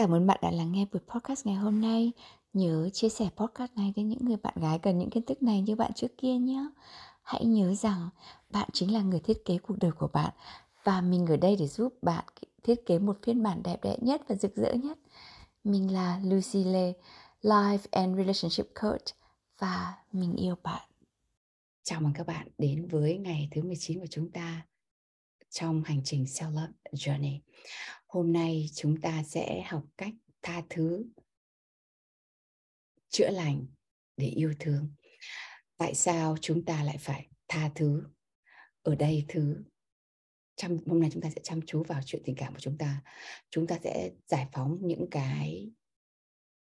Cảm ơn bạn đã lắng nghe buổi podcast ngày hôm nay. Nhớ chia sẻ podcast này với những người bạn gái cần những kiến thức này như bạn trước kia nhé. Hãy nhớ rằng bạn chính là người thiết kế cuộc đời của bạn và mình ở đây để giúp bạn thiết kế một phiên bản đẹp đẽ nhất và rực rỡ nhất. Mình là Lucy Lê, Life and Relationship Coach và mình yêu bạn. Chào mừng các bạn đến với ngày thứ 19 của chúng ta trong hành trình Self Love Journey. Hôm nay chúng ta sẽ học cách tha thứ, chữa lành để yêu thương. Tại sao chúng ta lại phải tha thứ? Ở đây thứ chăm hôm nay chúng ta sẽ chăm chú vào chuyện tình cảm của chúng ta. Chúng ta sẽ giải phóng những cái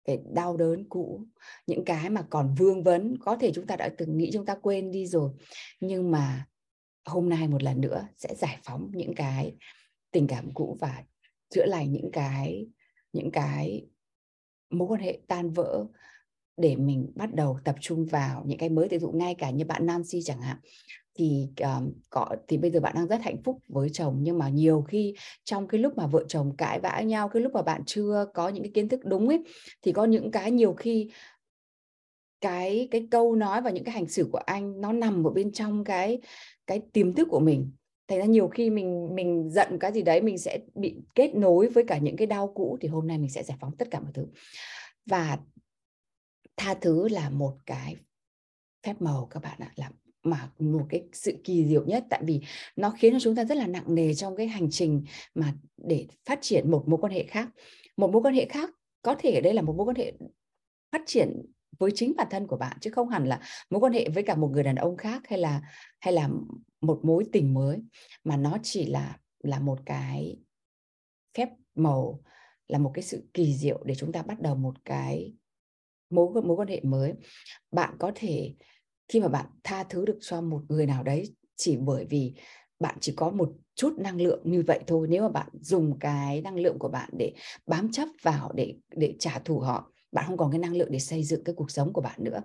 cái đau đớn cũ, những cái mà còn vương vấn, có thể chúng ta đã từng nghĩ chúng ta quên đi rồi, nhưng mà hôm nay một lần nữa sẽ giải phóng những cái tình cảm cũ và chữa lành những cái những cái mối quan hệ tan vỡ để mình bắt đầu tập trung vào những cái mới ví dụ ngay cả như bạn Nancy chẳng hạn. Thì um, có thì bây giờ bạn đang rất hạnh phúc với chồng nhưng mà nhiều khi trong cái lúc mà vợ chồng cãi vã nhau cái lúc mà bạn chưa có những cái kiến thức đúng ấy thì có những cái nhiều khi cái cái câu nói và những cái hành xử của anh nó nằm ở bên trong cái cái tiềm thức của mình thành ra nhiều khi mình mình giận cái gì đấy, mình sẽ bị kết nối với cả những cái đau cũ thì hôm nay mình sẽ giải phóng tất cả mọi thứ. Và tha thứ là một cái phép màu các bạn ạ, là mà một cái sự kỳ diệu nhất. Tại vì nó khiến cho chúng ta rất là nặng nề trong cái hành trình mà để phát triển một mối quan hệ khác. Một mối quan hệ khác, có thể ở đây là một mối quan hệ phát triển với chính bản thân của bạn, chứ không hẳn là mối quan hệ với cả một người đàn ông khác hay là hay là một mối tình mới, mà nó chỉ là là một cái phép màu, là một cái sự kỳ diệu để chúng ta bắt đầu một cái mối mối quan hệ mới. Bạn có thể, khi mà bạn tha thứ được cho một người nào đấy chỉ bởi vì bạn chỉ có một chút năng lượng như vậy thôi, nếu mà bạn dùng cái năng lượng của bạn để bám chấp vào, để để trả thù họ, bạn không còn cái năng lượng để xây dựng cái cuộc sống của bạn nữa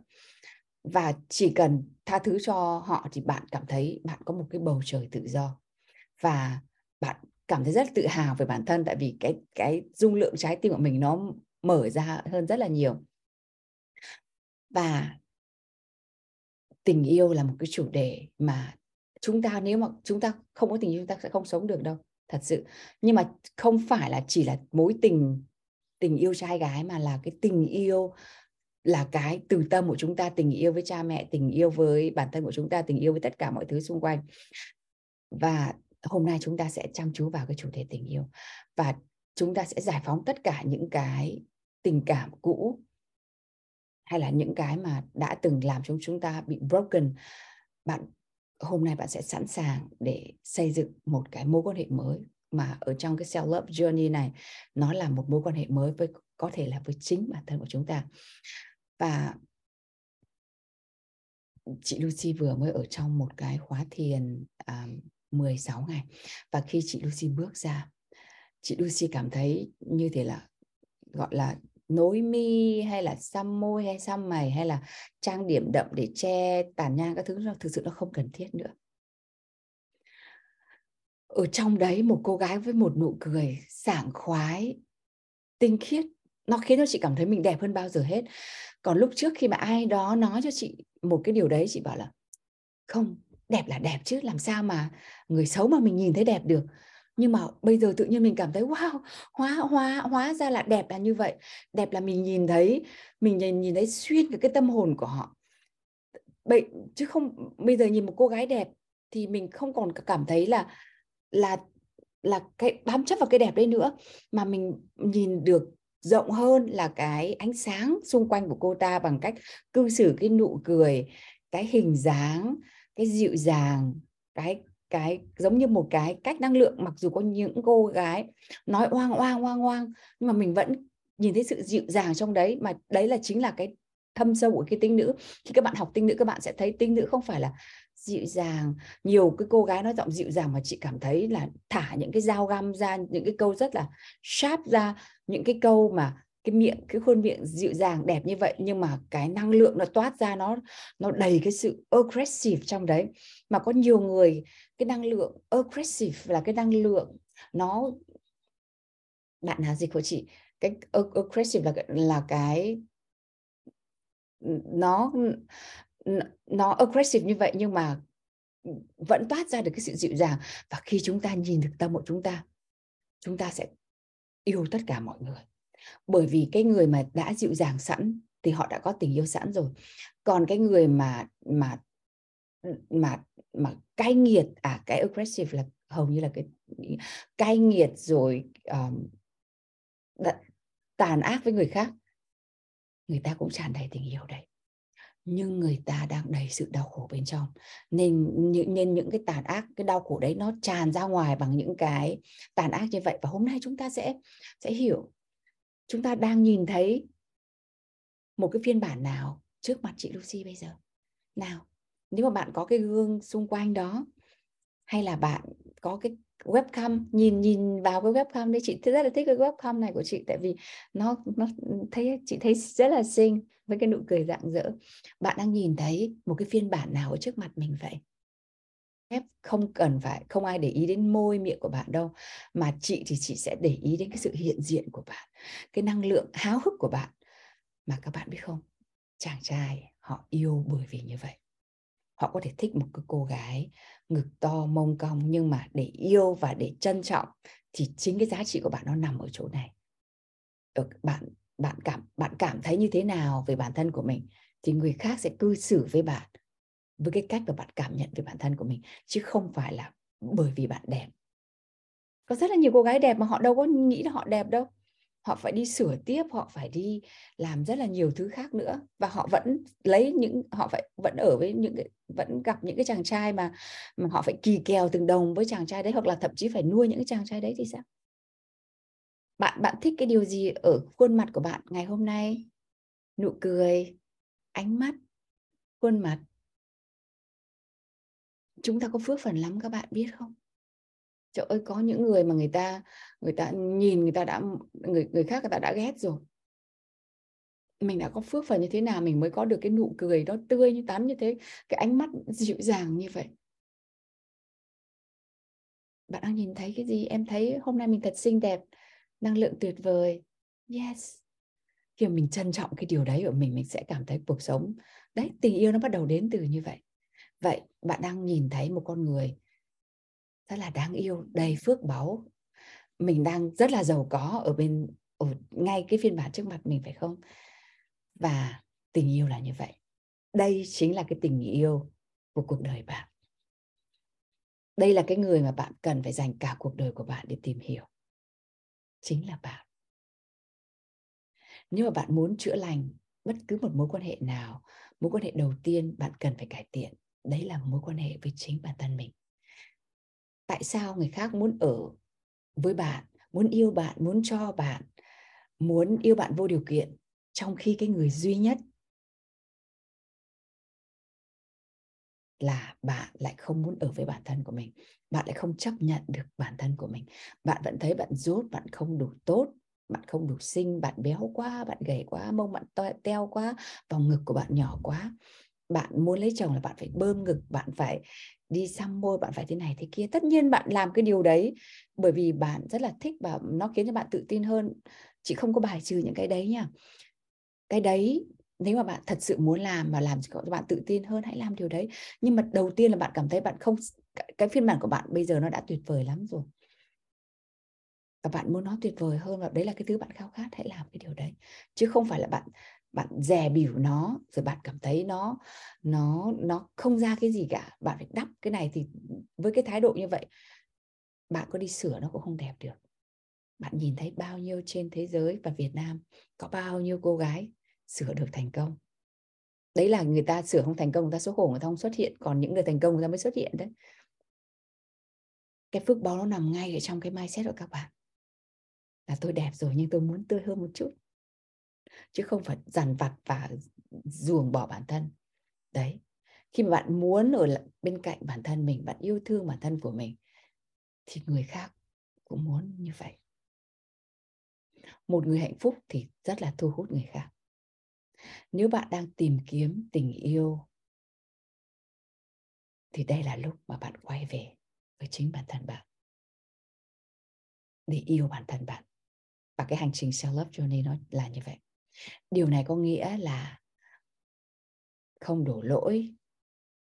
và chỉ cần tha thứ cho họ thì bạn cảm thấy bạn có một cái bầu trời tự do. Và bạn cảm thấy rất tự hào về bản thân, tại vì cái cái dung lượng trái tim của mình nó mở ra hơn rất là nhiều. Và tình yêu là một cái chủ đề mà chúng ta nếu mà chúng ta không có tình yêu, chúng ta sẽ không sống được đâu, thật sự. Nhưng mà không phải là chỉ là mối tình tình yêu trai gái mà là cái tình yêu là cái từ tâm của chúng ta, tình yêu với cha mẹ, tình yêu với bản thân của chúng ta, tình yêu với tất cả mọi thứ xung quanh. Và hôm nay chúng ta sẽ chăm chú vào cái chủ đề tình yêu. Và chúng ta sẽ giải phóng tất cả những cái tình cảm cũ, hay là những cái mà đã từng làm cho chúng ta bị broken. Bạn, hôm nay bạn sẽ sẵn sàng để xây dựng một cái mối quan hệ mới. Mà ở trong cái self love journey này, nó là một mối quan hệ mới với, có thể là với chính bản thân của chúng ta và chị Lucy vừa mới ở trong một cái khóa thiền à, 16 ngày. Và khi chị Lucy bước ra chị Lucy cảm thấy như thế là gọi là nối mi hay là xăm môi hay xăm mày hay là trang điểm đậm để che tàn nhang các thứ nó thực sự nó không cần thiết nữa. Ở trong đấy một cô gái với một nụ cười sảng khoái tinh khiết nó khiến cho chị cảm thấy mình đẹp hơn bao giờ hết còn lúc trước khi mà ai đó nói cho chị một cái điều đấy chị bảo là không đẹp là đẹp chứ làm sao mà người xấu mà mình nhìn thấy đẹp được? Nhưng mà bây giờ tự nhiên mình cảm thấy wow hóa hóa hóa ra là đẹp là như vậy. Đẹp là mình nhìn thấy mình nhìn nhìn thấy xuyên cái, cái tâm hồn của họ. Vậy chứ không bây giờ nhìn một cô gái đẹp thì mình không còn cảm thấy là là là cái bám chấp vào cái đẹp đấy nữa. Mà mình nhìn được rộng hơn là cái ánh sáng xung quanh của cô ta bằng cách cư xử cái nụ cười, cái hình dáng, cái dịu dàng, cái cái giống như một cái cách năng lượng. Mặc dù có những cô gái nói oang oang oang oang, nhưng mà mình vẫn nhìn thấy sự dịu dàng trong đấy. Mà đấy là chính là cái thâm sâu của cái tinh nữ. Khi các bạn học tinh nữ, các bạn sẽ thấy tinh nữ không phải là dịu dàng. Nhiều cái cô gái nói giọng dịu dàng mà chị cảm thấy là thả những cái dao găm ra, những cái câu rất là sharp ra những cái câu mà cái miệng, cái khuôn miệng dịu dàng, đẹp như vậy, nhưng mà cái năng lượng nó toát ra, nó nó đầy cái sự aggressive trong đấy. Mà có nhiều người, cái năng lượng aggressive là cái năng lượng nó, bạn nào dịch của chị? Cái aggressive là là cái, nó nó aggressive như vậy nhưng mà vẫn toát ra được cái sự dịu dàng. Và khi chúng ta nhìn được tâm của chúng ta chúng ta sẽ yêu tất cả mọi người. Bởi vì cái người mà đã dịu dàng sẵn thì họ đã có tình yêu sẵn rồi. Còn cái người mà mà mà mà cay nghiệt à cái aggressive là hầu như là cái cay nghiệt rồi um, tàn ác với người khác người ta cũng tràn đầy tình yêu đấy nhưng người ta đang đầy sự đau khổ bên trong. Nên những nên những cái tàn ác, cái đau khổ đấy nó tràn ra ngoài bằng những cái tàn ác như vậy. Và hôm nay chúng ta sẽ sẽ hiểu. Chúng ta đang nhìn thấy một cái phiên bản nào trước mặt chị Lucy bây giờ? Nào, nếu mà bạn có cái gương xung quanh đó, hay là bạn có cái webcam, nhìn nhìn vào cái webcam đấy, chị rất là thích cái webcam này của chị, tại vì nó nó thấy, chị thấy rất là xinh với cái nụ cười rạng rỡ. Bạn đang nhìn thấy một cái phiên bản nào ở trước mặt mình vậy? Phép không cần phải, không ai để ý đến môi miệng của bạn đâu, mà chị thì chị sẽ để ý đến cái sự hiện diện của bạn, cái năng lượng háo hức của bạn. Mà các bạn biết không? Chàng trai họ yêu bởi vì như vậy họ có thể thích một cái cô gái ngực to, mông cong, nhưng mà để yêu và để trân trọng thì chính cái giá trị của bạn nó nằm ở chỗ này. Ở bạn bạn cảm bạn cảm thấy như thế nào về bản thân của mình thì người khác sẽ cư xử với bạn với cái cách mà bạn cảm nhận về bản thân của mình, chứ không phải là bởi vì bạn đẹp. Có rất là nhiều cô gái đẹp mà họ đâu có nghĩ là họ đẹp đâu họ phải đi sửa tiếp, họ phải đi làm rất là nhiều thứ khác nữa. Và họ vẫn lấy những, họ phải, vẫn ở với những cái, vẫn gặp những cái chàng trai mà mà họ phải kỳ kèo từng đồng với chàng trai đấy, hoặc là thậm chí phải nuôi những cái chàng trai đấy thì sao? Bạn bạn thích cái điều gì ở khuôn mặt của bạn ngày hôm nay? Nụ cười, ánh mắt, khuôn mặt. Chúng ta có phước phần lắm các bạn biết không? Trời ơi, có những người mà người ta người ta nhìn người ta đã, người người khác người ta đã ghét rồi. Mình đã có phước phần như thế nào mình mới có được cái nụ cười đó tươi như tắn như thế, cái ánh mắt dịu dàng như vậy? Bạn đang nhìn thấy cái gì? Em thấy hôm nay mình thật xinh đẹp, năng lượng tuyệt vời. Yes. Khi mà mình trân trọng cái điều đấy của mình mình sẽ cảm thấy cuộc sống, đấy, tình yêu nó bắt đầu đến từ như vậy. Vậy, bạn đang nhìn thấy một con người rất là đáng yêu, đầy phước báu. Mình đang rất là giàu có ở bên, ở ngay cái phiên bản trước mặt mình, phải không? Và tình yêu là như vậy. Đây chính là cái tình yêu của cuộc đời bạn. Đây là cái người mà bạn cần phải dành cả cuộc đời của bạn để tìm hiểu. Chính là bạn. Nếu mà bạn muốn chữa lành bất cứ một mối quan hệ nào, mối quan hệ đầu tiên bạn cần phải cải thiện, đấy là mối quan hệ với chính bản thân mình tại sao người khác muốn ở với bạn, muốn yêu bạn, muốn cho bạn, muốn yêu bạn vô điều kiện trong khi cái người duy nhất là bạn lại không muốn ở với bản thân của mình? Bạn lại không chấp nhận được bản thân của mình. Bạn vẫn thấy bạn dốt bạn không đủ tốt, bạn không đủ xinh, bạn béo quá, bạn gầy quá, mông bạn to, teo quá, vòng ngực của bạn nhỏ quá. Bạn muốn lấy chồng là bạn phải bơm ngực, bạn phải đi xăm môi bạn phải thế này thế kia. Tất nhiên bạn làm cái điều đấy bởi vì bạn rất là thích và nó khiến cho bạn tự tin hơn. Chị không có bài trừ những cái đấy nha. Cái đấy nếu mà bạn thật sự muốn làm mà làm cho bạn tự tin hơn, hãy làm điều đấy. Nhưng mà đầu tiên là bạn cảm thấy bạn không cái phiên bản của bạn bây giờ nó đã tuyệt vời lắm rồi. Và bạn muốn nó tuyệt vời hơn và đấy là cái thứ bạn khao khát, hãy làm cái điều đấy. Chứ không phải là bạn bạn dè bỉu nó, rồi bạn cảm thấy nó nó nó không ra cái gì cả, bạn phải đắp cái này thì với cái thái độ như vậy, bạn có đi sửa nó cũng không đẹp được. Bạn nhìn thấy bao nhiêu trên thế giới và Việt Nam có bao nhiêu cô gái sửa được thành công. Đấy là người ta sửa không thành công, người ta xấu hổ, người ta không xuất hiện, còn những người thành công người ta mới xuất hiện đấy. Cái phước báo nó nằm ngay ở trong cái mindset của các bạn. Là tôi đẹp rồi nhưng tôi muốn tươi hơn một chút chứ không phải dằn vặt và ruồng bỏ bản thân. Đấy, khi mà bạn muốn ở bên cạnh bản thân mình, bạn yêu thương bản thân của mình, thì người khác cũng muốn như vậy. Một người hạnh phúc thì rất là thu hút người khác. Nếu bạn đang tìm kiếm tình yêu, thì đây là lúc mà bạn quay về với chính bản thân bạn. Để yêu bản thân bạn. Và cái hành trình self love journey nó là như vậy điều này có nghĩa là không đổ lỗi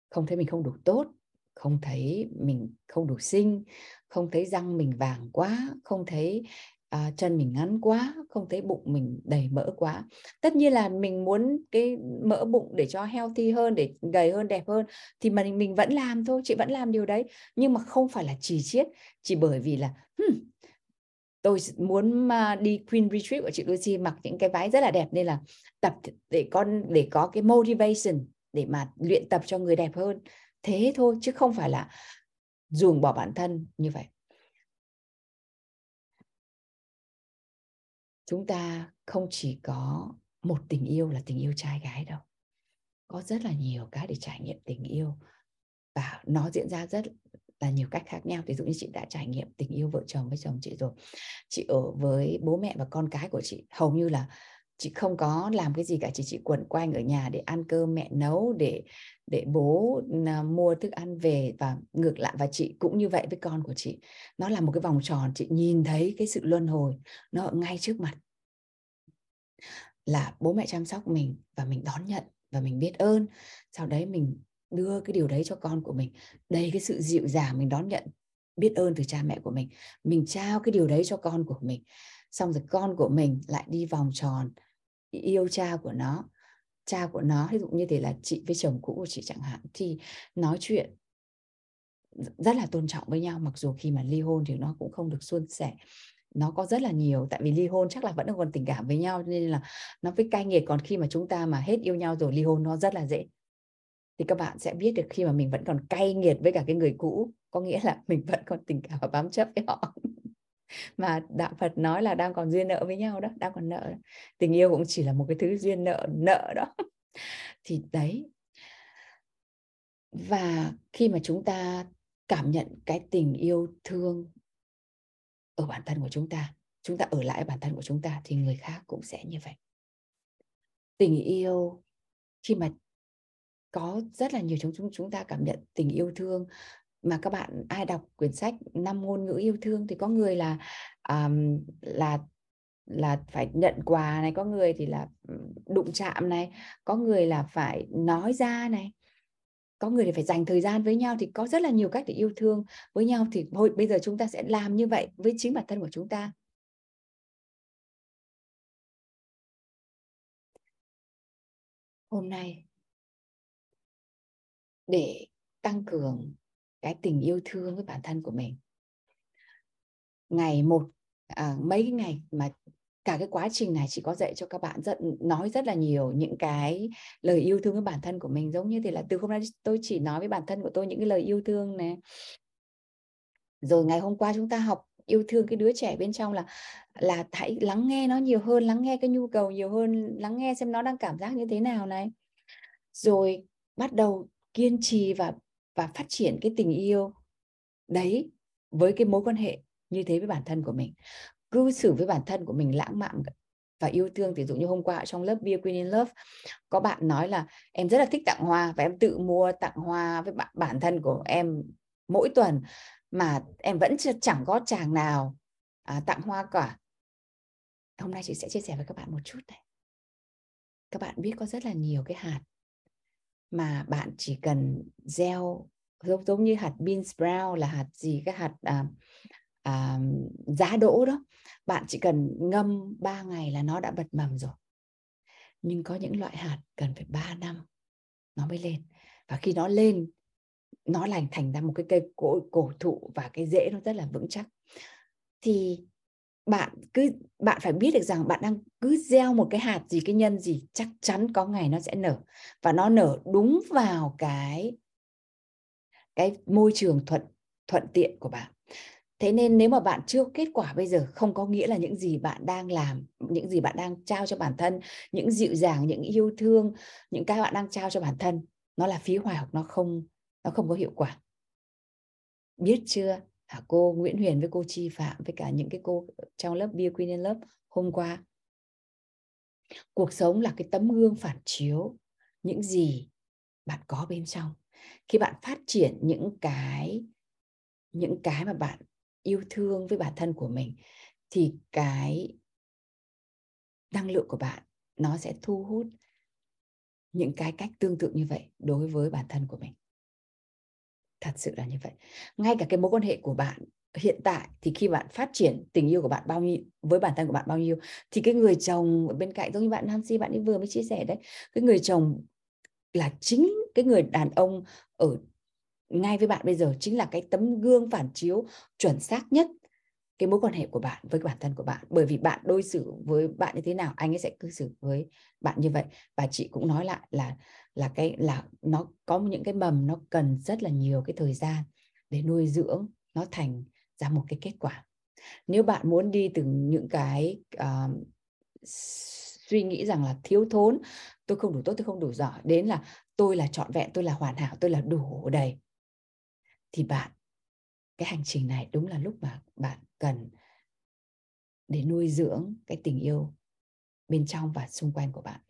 không thấy mình không đủ tốt không thấy mình không đủ xinh không thấy răng mình vàng quá không thấy à, chân mình ngắn quá không thấy bụng mình đầy mỡ quá. Tất nhiên là mình muốn cái mỡ bụng để cho healthy hơn để gầy hơn đẹp hơn thì mà mình vẫn làm thôi chị vẫn làm điều đấy. Nhưng mà không phải là chỉ chiết chỉ bởi vì là hmm, tôi muốn mà đi Queen Retreat của chị Lucy mặc những cái váy rất là đẹp nên là tập để con, để có cái motivation để mà luyện tập cho người đẹp hơn. Thế thôi, chứ không phải là ruồng bỏ bản thân như vậy. Chúng ta không chỉ có một tình yêu là tình yêu trai gái đâu. Có rất là nhiều cái để trải nghiệm tình yêu và nó diễn ra rất là nhiều cách khác nhau. Ví dụ như chị đã trải nghiệm tình yêu vợ chồng với chồng chị rồi. Chị ở với bố mẹ và con cái của chị, hầu như là chị không có làm cái gì cả, chỉ chị quẩn quanh ở nhà để ăn cơm mẹ nấu, để để bố à, mua thức ăn về và ngược lại. Và chị cũng như vậy với con của chị. Nó là một cái vòng tròn, chị nhìn thấy cái sự luân hồi nó ở ngay trước mặt. Là bố mẹ chăm sóc mình và mình đón nhận và mình biết ơn. Sau đấy mình đưa cái điều đấy cho con của mình. Đầy cái sự dịu dàng mình đón nhận, biết ơn từ cha mẹ của mình. Mình trao cái điều đấy cho con của mình. Xong rồi con của mình lại đi vòng tròn yêu cha của nó. Cha của nó, ví dụ như thế là chị với chồng cũ của chị chẳng hạn, thì nói chuyện rất là tôn trọng với nhau. Mặc dù khi mà ly hôn thì nó cũng không được suôn sẻ, nó có rất là nhiều. Tại vì ly hôn chắc là vẫn còn tình cảm với nhau nên là nó với cay nghiệt. Còn khi mà chúng ta mà hết yêu nhau rồi, ly hôn nó rất là dễ thì các bạn sẽ biết được khi mà mình vẫn còn cay nghiệt với cả cái người cũ, có nghĩa là mình vẫn còn tình cảm và bám chấp với họ. Mà đạo Phật nói là đang còn duyên nợ với nhau đó, đang còn nợ. Tình yêu cũng chỉ là một cái thứ duyên nợ nợ đó. Thì đấy. Và khi mà chúng ta cảm nhận cái tình yêu thương ở bản thân của chúng ta chúng ta ở lại bản thân của chúng ta, thì người khác cũng sẽ như vậy. Tình yêu khi mà có rất là nhiều chúng chúng chúng ta cảm nhận tình yêu thương. Mà các bạn ai đọc quyển sách năm ngôn ngữ yêu thương thì có người là um, là là phải nhận quà này có người thì là đụng chạm này có người là phải nói ra này có người thì phải dành thời gian với nhau thì có rất là nhiều cách để yêu thương với nhau thì thôi bây giờ chúng ta sẽ làm như vậy với chính bản thân của chúng ta. Hôm nay để tăng cường cái tình yêu thương với bản thân của mình. Ngày một à, mấy cái ngày mà cả cái quá trình này chỉ có dạy cho các bạn rất nói rất là nhiều những cái lời yêu thương với bản thân của mình giống như thế là từ hôm nay tôi chỉ nói với bản thân của tôi những cái lời yêu thương này. Rồi ngày hôm qua chúng ta học yêu thương cái đứa trẻ bên trong là là hãy lắng nghe nó nhiều hơn lắng nghe cái nhu cầu nhiều hơn lắng nghe xem nó đang cảm giác như thế nào này. Rồi bắt đầu kiên trì và và phát triển cái tình yêu đấy với cái mối quan hệ như thế với bản thân của mình. Cư xử với bản thân của mình lãng mạn và yêu thương ví dụ như hôm qua ở trong lớp Beer Queen in Love có bạn nói là em rất là thích tặng hoa và em tự mua tặng hoa với bạn bản thân của em mỗi tuần mà em vẫn chẳng có chàng nào à, tặng hoa cả. Hôm nay chị sẽ chia sẻ với các bạn một chút này. Các bạn biết có rất là nhiều cái hạt mà bạn chỉ cần gieo giống giống như hạt bean sprout là hạt gì? Cái hạt à, à, giá đỗ đó. Bạn chỉ cần ngâm 3 ngày là nó đã bật mầm rồi. Nhưng có những loại hạt cần phải 3 năm nó mới lên. Và khi nó lên nó lành thành ra một cái cây cổ, cổ thụ và cái rễ nó rất là vững chắc. Thì bạn cứ, bạn phải biết được rằng bạn đang cứ gieo một cái hạt gì, cái nhân gì, chắc chắn có ngày nó sẽ nở. Và nó nở đúng vào cái cái môi trường thuận thuận tiện của bạn. Thế nên nếu mà bạn chưa kết quả bây giờ, không có nghĩa là những gì bạn đang làm, những gì bạn đang trao cho bản thân, những dịu dàng, những yêu thương, những cái bạn đang trao cho bản thân, nó là phí hoài hoặc nó không nó không có hiệu quả. Biết chưa? À, cô Nguyễn Huyền với cô Chi Phạm với cả những cái cô trong lớp Bia Queen in lớp hôm qua. Cuộc sống là cái tấm gương phản chiếu những gì bạn có bên trong. Khi bạn phát triển những cái những cái mà bạn yêu thương với bản thân của mình, thì cái năng lượng của bạn nó sẽ thu hút những cái cách tương tự như vậy đối với bản thân của mình thật sự là như vậy. Ngay cả cái mối quan hệ của bạn hiện tại thì khi bạn phát triển tình yêu của bạn bao nhiêu, với bản thân của bạn bao nhiêu, thì cái người chồng ở bên cạnh, giống như bạn Nancy, bạn ấy vừa mới chia sẻ đấy, cái người chồng là chính cái người đàn ông ở ngay với bạn bây giờ chính là cái tấm gương phản chiếu chuẩn xác nhất cái mối quan hệ của bạn với bản thân của bạn. Bởi vì bạn đối xử với bạn như thế nào, anh ấy sẽ cư xử với bạn như vậy. Và chị cũng nói lại là là cái là nó có những cái mầm nó cần rất là nhiều cái thời gian để nuôi dưỡng nó thành ra một cái kết quả. Nếu bạn muốn đi từ những cái uh, suy nghĩ rằng là thiếu thốn tôi không đủ tốt tôi không đủ giỏi đến là tôi là trọn vẹn tôi là hoàn hảo tôi là đủ đầy thì bạn cái hành trình này đúng là lúc mà bạn cần để nuôi dưỡng cái tình yêu bên trong và xung quanh của bạn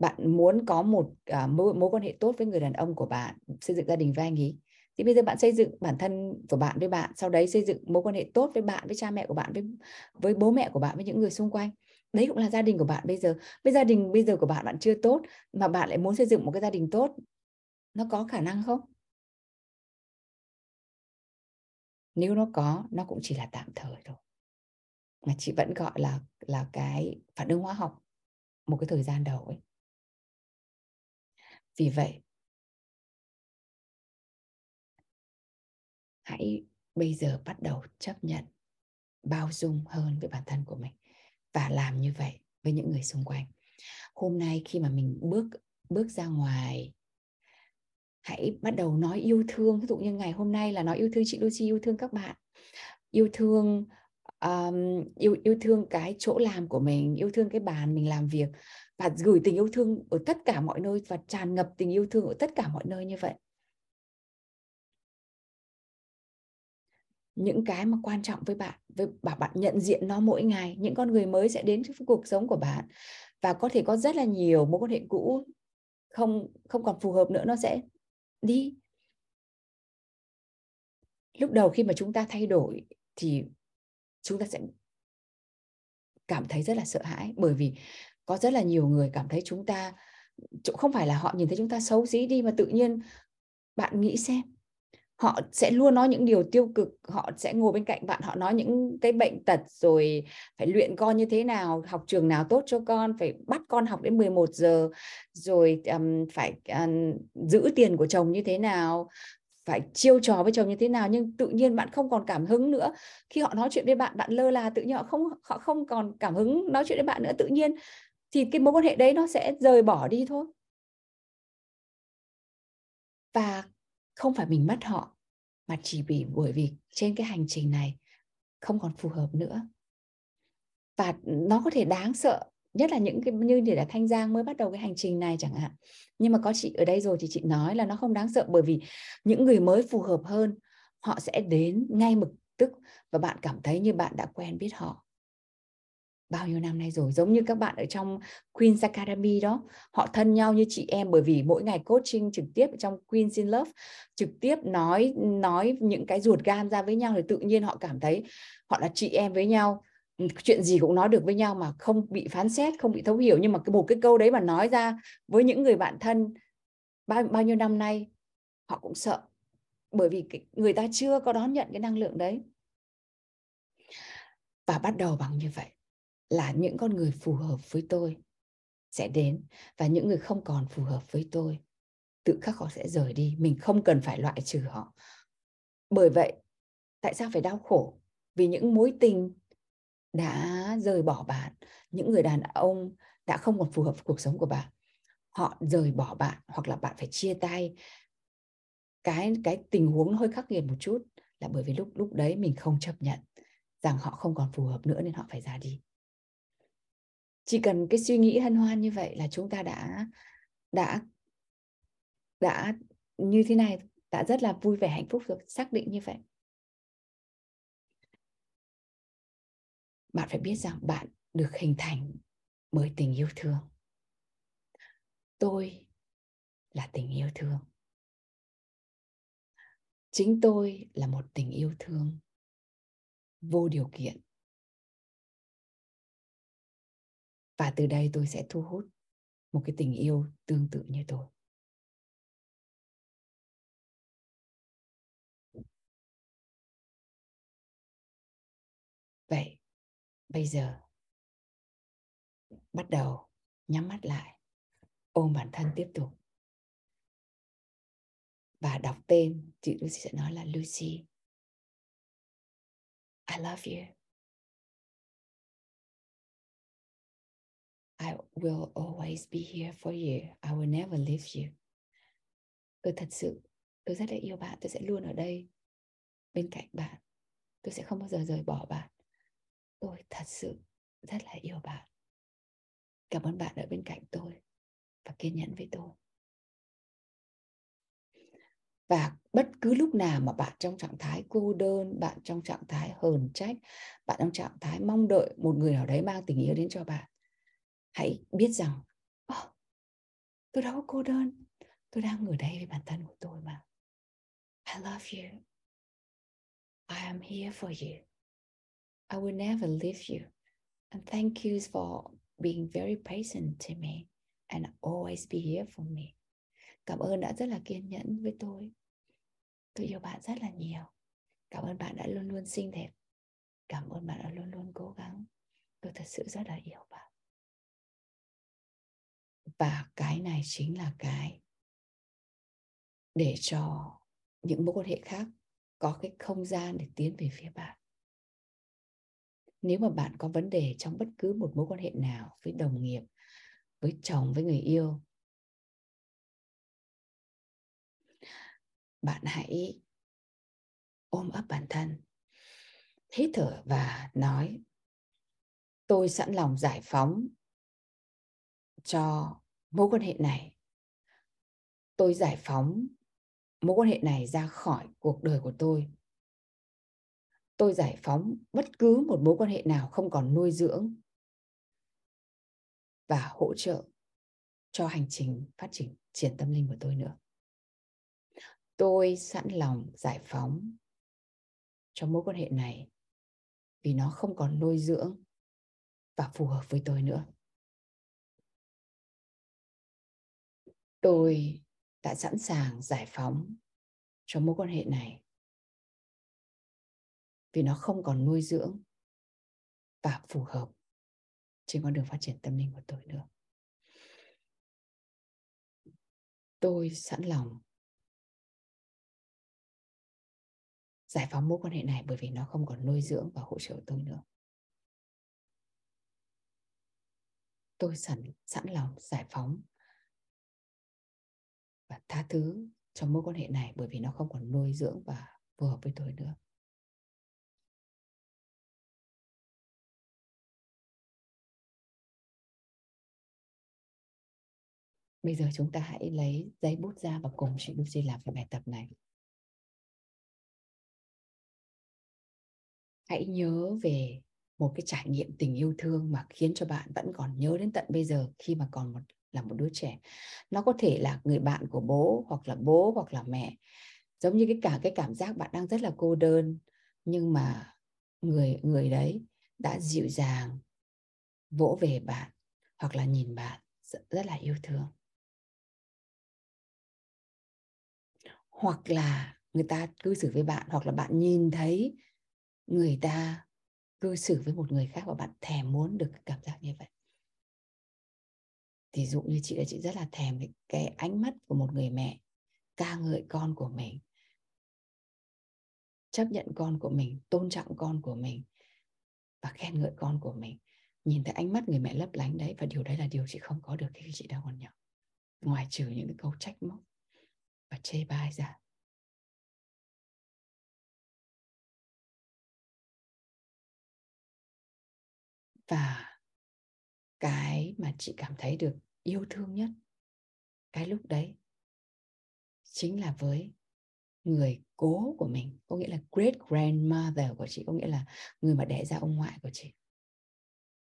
bạn muốn có một uh, mối, mối quan hệ tốt với người đàn ông của bạn xây dựng gia đình với anh ấy thì bây giờ bạn xây dựng bản thân của bạn với bạn sau đấy xây dựng mối quan hệ tốt với bạn với cha mẹ của bạn với với bố mẹ của bạn với những người xung quanh. Đấy cũng là gia đình của bạn bây giờ. Với gia đình bây giờ của bạn bạn chưa tốt mà bạn lại muốn xây dựng một cái gia đình tốt nó có khả năng không? Nếu nó có nó cũng chỉ là tạm thời thôi. Mà chị vẫn gọi là là cái phản ứng hóa học một cái thời gian đầu ấy vì vậy hãy bây giờ bắt đầu chấp nhận bao dung hơn với bản thân của mình và làm như vậy với những người xung quanh. Hôm nay khi mà mình bước bước ra ngoài hãy bắt đầu nói yêu thương. Ví dụ như ngày hôm nay là nói yêu thương chị Lucy yêu thương các bạn yêu thương um, yêu yêu thương cái chỗ làm của mình yêu thương cái bàn mình làm việc và gửi tình yêu thương ở tất cả mọi nơi và tràn ngập tình yêu thương ở tất cả mọi nơi như vậy. Những cái mà quan trọng với bạn, với bảo bạn nhận diện nó mỗi ngày, những con người mới sẽ đến trong cuộc sống của bạn. Và có thể có rất là nhiều mối quan hệ cũ, không không còn phù hợp nữa, nó sẽ đi. Lúc đầu khi mà chúng ta thay đổi thì chúng ta sẽ cảm thấy rất là sợ hãi bởi vì có rất là nhiều người cảm thấy chúng ta không phải là họ nhìn thấy chúng ta xấu xí đi mà tự nhiên bạn nghĩ xem họ sẽ luôn nói những điều tiêu cực họ sẽ ngồi bên cạnh bạn họ nói những cái bệnh tật rồi phải luyện con như thế nào học trường nào tốt cho con phải bắt con học đến 11 giờ rồi um, phải um, giữ tiền của chồng như thế nào phải chiêu trò với chồng như thế nào nhưng tự nhiên bạn không còn cảm hứng nữa. Khi họ nói chuyện với bạn bạn lơ là tự nhiên họ không họ không còn cảm hứng nói chuyện với bạn nữa tự nhiên thì cái mối quan hệ đấy nó sẽ rời bỏ đi thôi. Và không phải mình mất họ, mà chỉ vì bởi vì trên cái hành trình này không còn phù hợp nữa. Và nó có thể đáng sợ, nhất là những cái, như để là thanh giang mới bắt đầu cái hành trình này chẳng hạn. Nhưng mà có chị ở đây rồi thì chị nói là nó không đáng sợ, bởi vì những người mới phù hợp hơn, họ sẽ đến ngay mực tức và bạn cảm thấy như bạn đã quen biết họ bao nhiêu năm nay rồi, giống như các bạn ở trong Queen's Academy đó. Họ thân nhau như chị em bởi vì mỗi ngày coaching trực tiếp trong Queen's in Love, trực tiếp nói nói những cái ruột gan ra với nhau thì tự nhiên họ cảm thấy họ là chị em với nhau. Ừ, chuyện gì cũng nói được với nhau mà không bị phán xét, không bị thấu hiểu. Nhưng mà cái một cái câu đấy mà nói ra với những người bạn thân bao bao nhiêu năm nay, họ cũng sợ. Bởi vì người ta chưa có đón nhận cái năng lượng đấy. Và bắt đầu bằng như vậy là những con người phù hợp với tôi sẽ đến và những người không còn phù hợp với tôi, tự khắc họ sẽ rời đi. Mình không cần phải loại trừ họ. Bởi vậy, tại sao phải đau khổ? Vì những mối tình đã rời bỏ bạn, những người đàn ông đã không còn phù hợp với cuộc sống của bạn, họ rời bỏ bạn hoặc là bạn phải chia tay. Cái cái tình huống hơi khắc nghiệt một chút là bởi vì lúc lúc đấy mình không chấp nhận rằng họ không còn phù hợp nữa nên họ phải ra đi chỉ cần cái suy nghĩ hân hoan như vậy là chúng ta đã đã đã như thế này, đã rất là vui vẻ, hạnh phúc rồi, xác định như vậy. Bạn phải biết rằng bạn được hình thành bởi tình yêu thương. Tôi là tình yêu thương. Chính tôi là một tình yêu thương vô điều kiện. Và từ đây tôi sẽ thu hút một cái tình yêu tương tự như tôi. Vậy, bây giờ, bắt đầu nhắm mắt lại, ôm bản thân tiếp tục. Và đọc tên chị Lucy sẽ nói là Lucy, I love you. I will always be here for you. I will never leave you. Tôi thật sự, tôi rất là yêu bạn. Tôi sẽ luôn ở đây bên cạnh bạn. Tôi sẽ không bao giờ rời bỏ bạn. Tôi thật sự rất là yêu bạn. Cảm ơn bạn ở bên cạnh tôi và kiên nhẫn với tôi. Và bất cứ lúc nào mà bạn trong trạng thái cô đơn, bạn trong trạng thái hờn trách, bạn trong trạng thái mong đợi một người nào đấy mang tình yêu đến cho bạn hãy biết rằng oh, tôi đâu có cô đơn. Tôi đang ở đây với bản thân của tôi mà. I love you. I am here for you. I will never leave you. And thank you for being very patient to me and always be here for me. Cảm ơn đã rất là kiên nhẫn với tôi. Tôi yêu bạn rất là nhiều. Cảm ơn bạn đã luôn luôn xinh đẹp. Cảm ơn bạn đã luôn luôn cố gắng. Tôi thật sự rất là yêu bạn và cái này chính là cái để cho những mối quan hệ khác có cái không gian để tiến về phía bạn. Nếu mà bạn có vấn đề trong bất cứ một mối quan hệ nào với đồng nghiệp, với chồng, với người yêu, bạn hãy ôm ấp bản thân, hít thở và nói, tôi sẵn lòng giải phóng cho mối quan hệ này. Tôi giải phóng mối quan hệ này ra khỏi cuộc đời của tôi. Tôi giải phóng bất cứ một mối quan hệ nào không còn nuôi dưỡng và hỗ trợ cho hành trình phát triển triển tâm linh của tôi nữa. Tôi sẵn lòng giải phóng cho mối quan hệ này vì nó không còn nuôi dưỡng và phù hợp với tôi nữa. Tôi đã sẵn sàng giải phóng cho mối quan hệ này. Vì nó không còn nuôi dưỡng và phù hợp trên con đường phát triển tâm linh của tôi nữa. Tôi sẵn lòng giải phóng mối quan hệ này bởi vì nó không còn nuôi dưỡng và hỗ trợ tôi nữa. Tôi sẵn sẵn lòng giải phóng và tha thứ cho mối quan hệ này bởi vì nó không còn nuôi dưỡng và phù hợp với tôi nữa Bây giờ chúng ta hãy lấy giấy bút ra và cùng chị Lucy làm cái bài tập này. Hãy nhớ về một cái trải nghiệm tình yêu thương mà khiến cho bạn vẫn còn nhớ đến tận bây giờ khi mà còn một là một đứa trẻ. Nó có thể là người bạn của bố hoặc là bố hoặc là mẹ. Giống như cái cả cái cảm giác bạn đang rất là cô đơn nhưng mà người người đấy đã dịu dàng vỗ về bạn hoặc là nhìn bạn rất, rất là yêu thương. hoặc là người ta cư xử với bạn hoặc là bạn nhìn thấy người ta cư xử với một người khác và bạn thèm muốn được cảm giác như vậy thì dụ như chị là chị rất là thèm cái, cái ánh mắt của một người mẹ ca ngợi con của mình chấp nhận con của mình tôn trọng con của mình và khen ngợi con của mình. Nhìn thấy ánh mắt người mẹ lấp lánh đấy và điều đấy là điều chị không có được khi chị đang còn nhỏ. Ngoài trừ những cái câu trách móc và chê bai ra. Và cái mà chị cảm thấy được yêu thương nhất cái lúc đấy chính là với người cố của mình, có nghĩa là great grandmother của chị, có nghĩa là người mà đẻ ra ông ngoại của chị.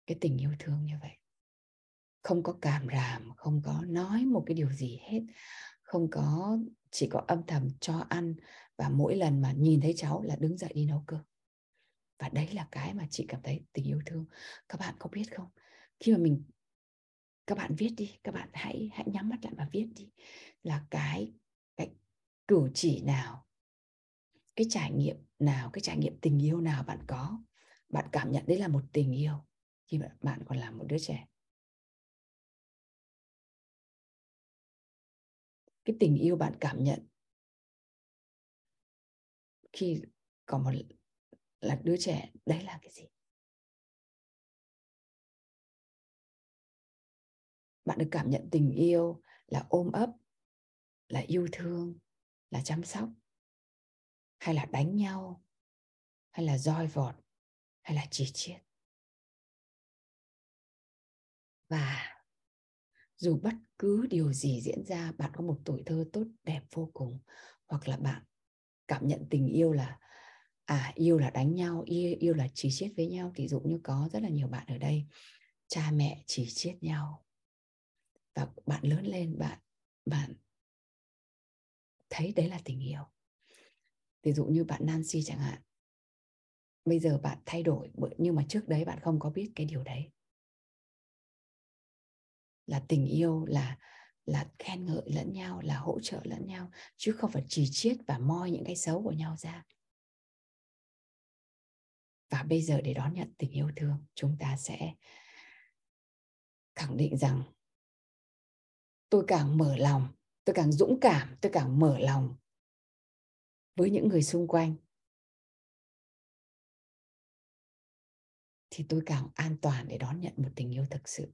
Cái tình yêu thương như vậy. Không có cảm ràm, không có nói một cái điều gì hết. Không có, chỉ có âm thầm cho ăn và mỗi lần mà nhìn thấy cháu là đứng dậy đi nấu cơm. Và đấy là cái mà chị cảm thấy tình yêu thương. Các bạn có biết không? Khi mà mình, các bạn viết đi, các bạn hãy hãy nhắm mắt lại và viết đi. Là cái cái cử chỉ nào, cái trải nghiệm nào, cái trải nghiệm tình yêu nào bạn có, bạn cảm nhận đấy là một tình yêu, khi bạn còn là một đứa trẻ. Cái tình yêu bạn cảm nhận khi còn một, là đứa trẻ, đấy là cái gì? Bạn được cảm nhận tình yêu là ôm ấp, là yêu thương, là chăm sóc, hay là đánh nhau, hay là roi vọt, hay là chỉ chiết. Và dù bất cứ điều gì diễn ra, bạn có một tuổi thơ tốt, đẹp vô cùng, hoặc là bạn cảm nhận tình yêu là à yêu là đánh nhau, yêu yêu là chỉ chiết với nhau, thì dụ như có rất là nhiều bạn ở đây, cha mẹ chỉ chiết nhau và bạn lớn lên bạn bạn thấy đấy là tình yêu. Ví dụ như bạn Nancy chẳng hạn. Bây giờ bạn thay đổi nhưng mà trước đấy bạn không có biết cái điều đấy. Là tình yêu, là là khen ngợi lẫn nhau, là hỗ trợ lẫn nhau, chứ không phải chỉ chiết và moi những cái xấu của nhau ra. Và bây giờ để đón nhận tình yêu thương, chúng ta sẽ khẳng định rằng tôi càng mở lòng, tôi càng dũng cảm, tôi càng mở lòng với những người xung quanh. Thì tôi càng an toàn để đón nhận một tình yêu thực sự.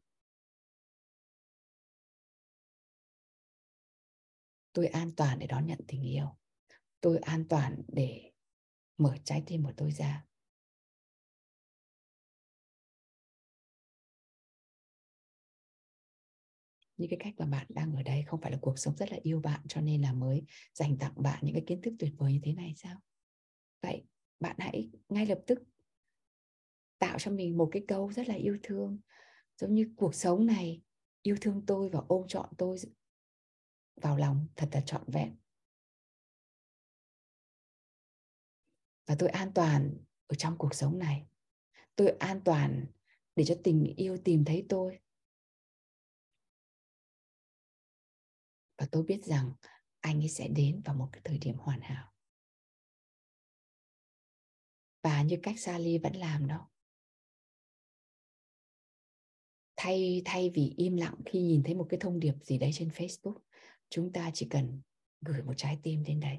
Tôi an toàn để đón nhận tình yêu. Tôi an toàn để mở trái tim của tôi ra. Như cái cách mà bạn đang ở đây không phải là cuộc sống rất là yêu bạn, cho nên là mới dành tặng bạn những cái kiến thức tuyệt vời như thế này sao? Vậy bạn hãy ngay lập tức tạo cho mình một cái câu rất là yêu thương. Giống như cuộc sống này, yêu thương tôi và ôm trọn tôi vào lòng, thật là trọn vẹn. Và tôi an toàn ở trong cuộc sống này. Tôi an toàn để cho tình yêu tìm thấy tôi. Và tôi biết rằng anh ấy sẽ đến vào một cái thời điểm hoàn hảo. Và như cách Sally vẫn làm đó. Thay thay vì im lặng khi nhìn thấy một cái thông điệp gì đấy trên Facebook, chúng ta chỉ cần gửi một trái tim đến đấy.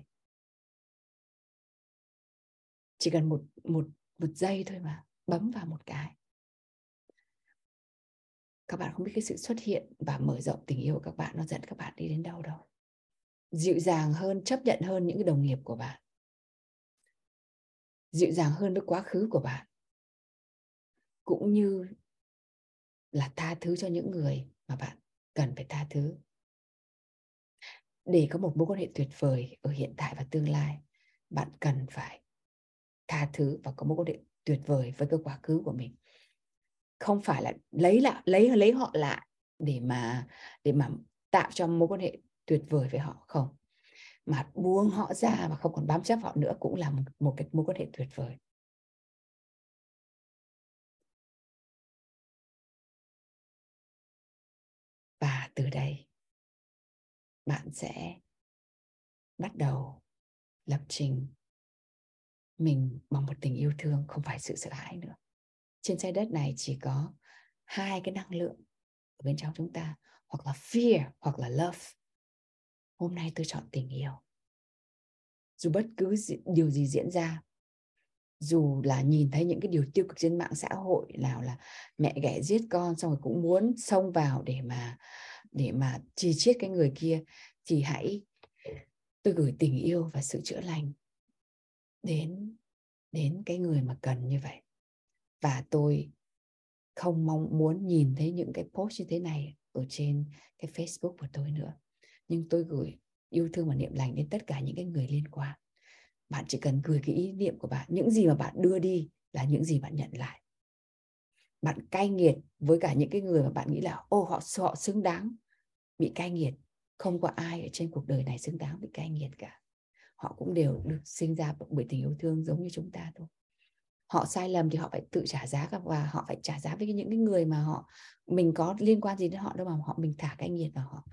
Chỉ cần một một một giây thôi mà, bấm vào một cái các bạn không biết cái sự xuất hiện và mở rộng tình yêu của các bạn nó dẫn các bạn đi đến đâu đâu. Dịu dàng hơn, chấp nhận hơn những cái đồng nghiệp của bạn. Dịu dàng hơn với quá khứ của bạn. Cũng như là tha thứ cho những người mà bạn cần phải tha thứ. Để có một mối quan hệ tuyệt vời ở hiện tại và tương lai, bạn cần phải tha thứ và có mối quan hệ tuyệt vời với cái quá khứ của mình không phải là lấy lại lấy lấy họ lại để mà để mà tạo cho mối quan hệ tuyệt vời với họ không? Mà buông họ ra và không còn bám chấp họ nữa cũng là một, một cái mối quan hệ tuyệt vời. Và từ đây bạn sẽ bắt đầu lập trình mình bằng một tình yêu thương không phải sự sợ hãi nữa trên trái đất này chỉ có hai cái năng lượng ở bên trong chúng ta, hoặc là fear, hoặc là love. Hôm nay tôi chọn tình yêu. Dù bất cứ điều gì diễn ra, dù là nhìn thấy những cái điều tiêu cực trên mạng xã hội, nào là mẹ ghẻ giết con, xong rồi cũng muốn xông vào để mà để mà chi chiết cái người kia, thì hãy tôi gửi tình yêu và sự chữa lành đến đến cái người mà cần như vậy và tôi không mong muốn nhìn thấy những cái post như thế này ở trên cái Facebook của tôi nữa. Nhưng tôi gửi yêu thương và niệm lành đến tất cả những cái người liên quan. Bạn chỉ cần gửi cái ý niệm của bạn, những gì mà bạn đưa đi là những gì bạn nhận lại. Bạn cay nghiệt với cả những cái người mà bạn nghĩ là ô họ họ xứng đáng bị cay nghiệt. Không có ai ở trên cuộc đời này xứng đáng bị cay nghiệt cả. Họ cũng đều được sinh ra bởi tình yêu thương giống như chúng ta thôi họ sai lầm thì họ phải tự trả giá và họ phải trả giá với những cái người mà họ, mình có liên quan gì đến họ đâu mà họ, mình thả cái nghiệt vào họ.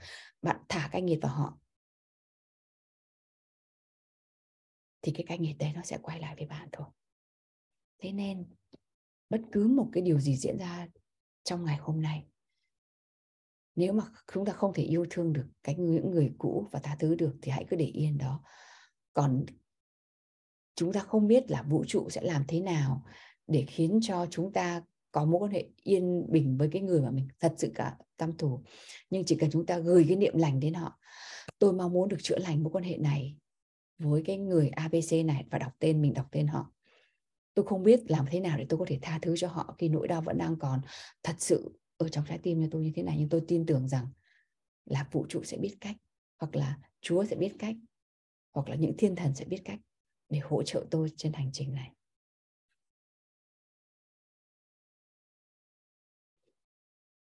Bạn thả cái nghiệt vào họ. Thì cái cái nghiệt đấy nó sẽ quay lại với bạn thôi. Thế nên, bất cứ một cái điều gì diễn ra trong ngày hôm nay, nếu mà chúng ta không thể yêu thương được cái, những người cũ và tha thứ được thì hãy cứ để yên đó. Còn chúng ta không biết là vũ trụ sẽ làm thế nào để khiến cho chúng ta có mối quan hệ yên bình với cái người mà mình thật sự cả tam thù nhưng chỉ cần chúng ta gửi cái niệm lành đến họ, tôi mong muốn được chữa lành mối quan hệ này với cái người abc này và đọc tên mình, đọc tên họ. Tôi không biết làm thế nào để tôi có thể tha thứ cho họ khi nỗi đau vẫn đang còn thật sự ở trong trái tim như tôi như thế này. Nhưng tôi tin tưởng rằng là vũ trụ sẽ biết cách, hoặc là chúa sẽ biết cách, hoặc là những thiên thần sẽ biết cách để hỗ trợ tôi trên hành trình này.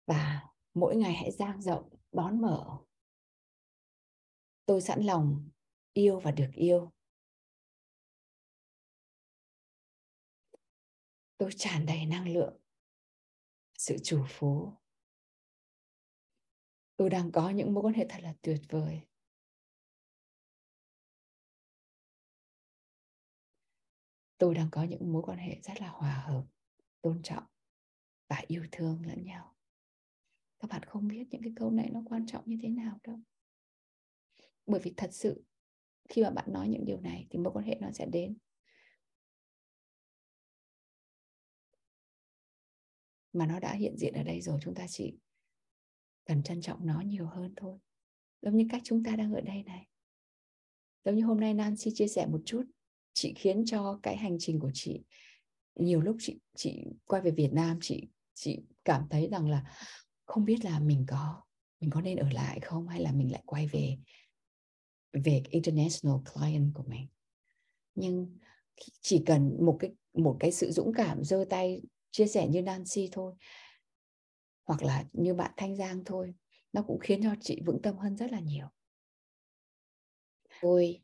Và mỗi ngày hãy dang rộng đón mở. Tôi sẵn lòng yêu và được yêu. Tôi tràn đầy năng lượng, sự chủ phú. Tôi đang có những mối quan hệ thật là tuyệt vời. Tôi đang có những mối quan hệ rất là hòa hợp, tôn trọng và yêu thương lẫn nhau. Các bạn không biết những cái câu này nó quan trọng như thế nào đâu. Bởi vì thật sự, khi mà bạn nói những điều này thì mối quan hệ nó sẽ đến. Mà nó đã hiện diện ở đây rồi, chúng ta chỉ cần trân trọng nó nhiều hơn thôi. Giống như cách chúng ta đang ở đây này. Giống như hôm nay Nancy chia sẻ một chút chị khiến cho cái hành trình của chị, nhiều lúc chị chị quay về Việt Nam, chị chị cảm thấy rằng là không biết là mình có mình có nên ở lại không hay là mình lại quay về về international client của mình. Nhưng chỉ cần một cái một cái sự dũng cảm giơ tay chia sẻ như Nancy thôi, hoặc là như bạn Thanh Giang thôi, nó cũng khiến cho chị vững tâm hơn rất là nhiều. Tôi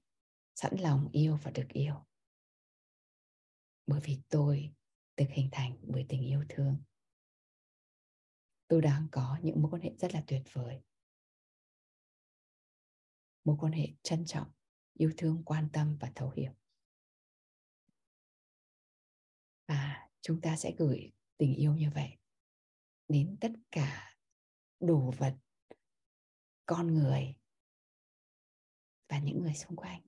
sẵn lòng yêu và được yêu. Bởi vì tôi được hình thành bởi tình yêu thương. Tôi đang có những mối quan hệ rất là tuyệt vời. Mối quan hệ trân trọng, yêu thương, quan tâm và thấu hiểu. Và chúng ta sẽ gửi tình yêu như vậy đến tất cả đồ vật, con người và những người xung quanh.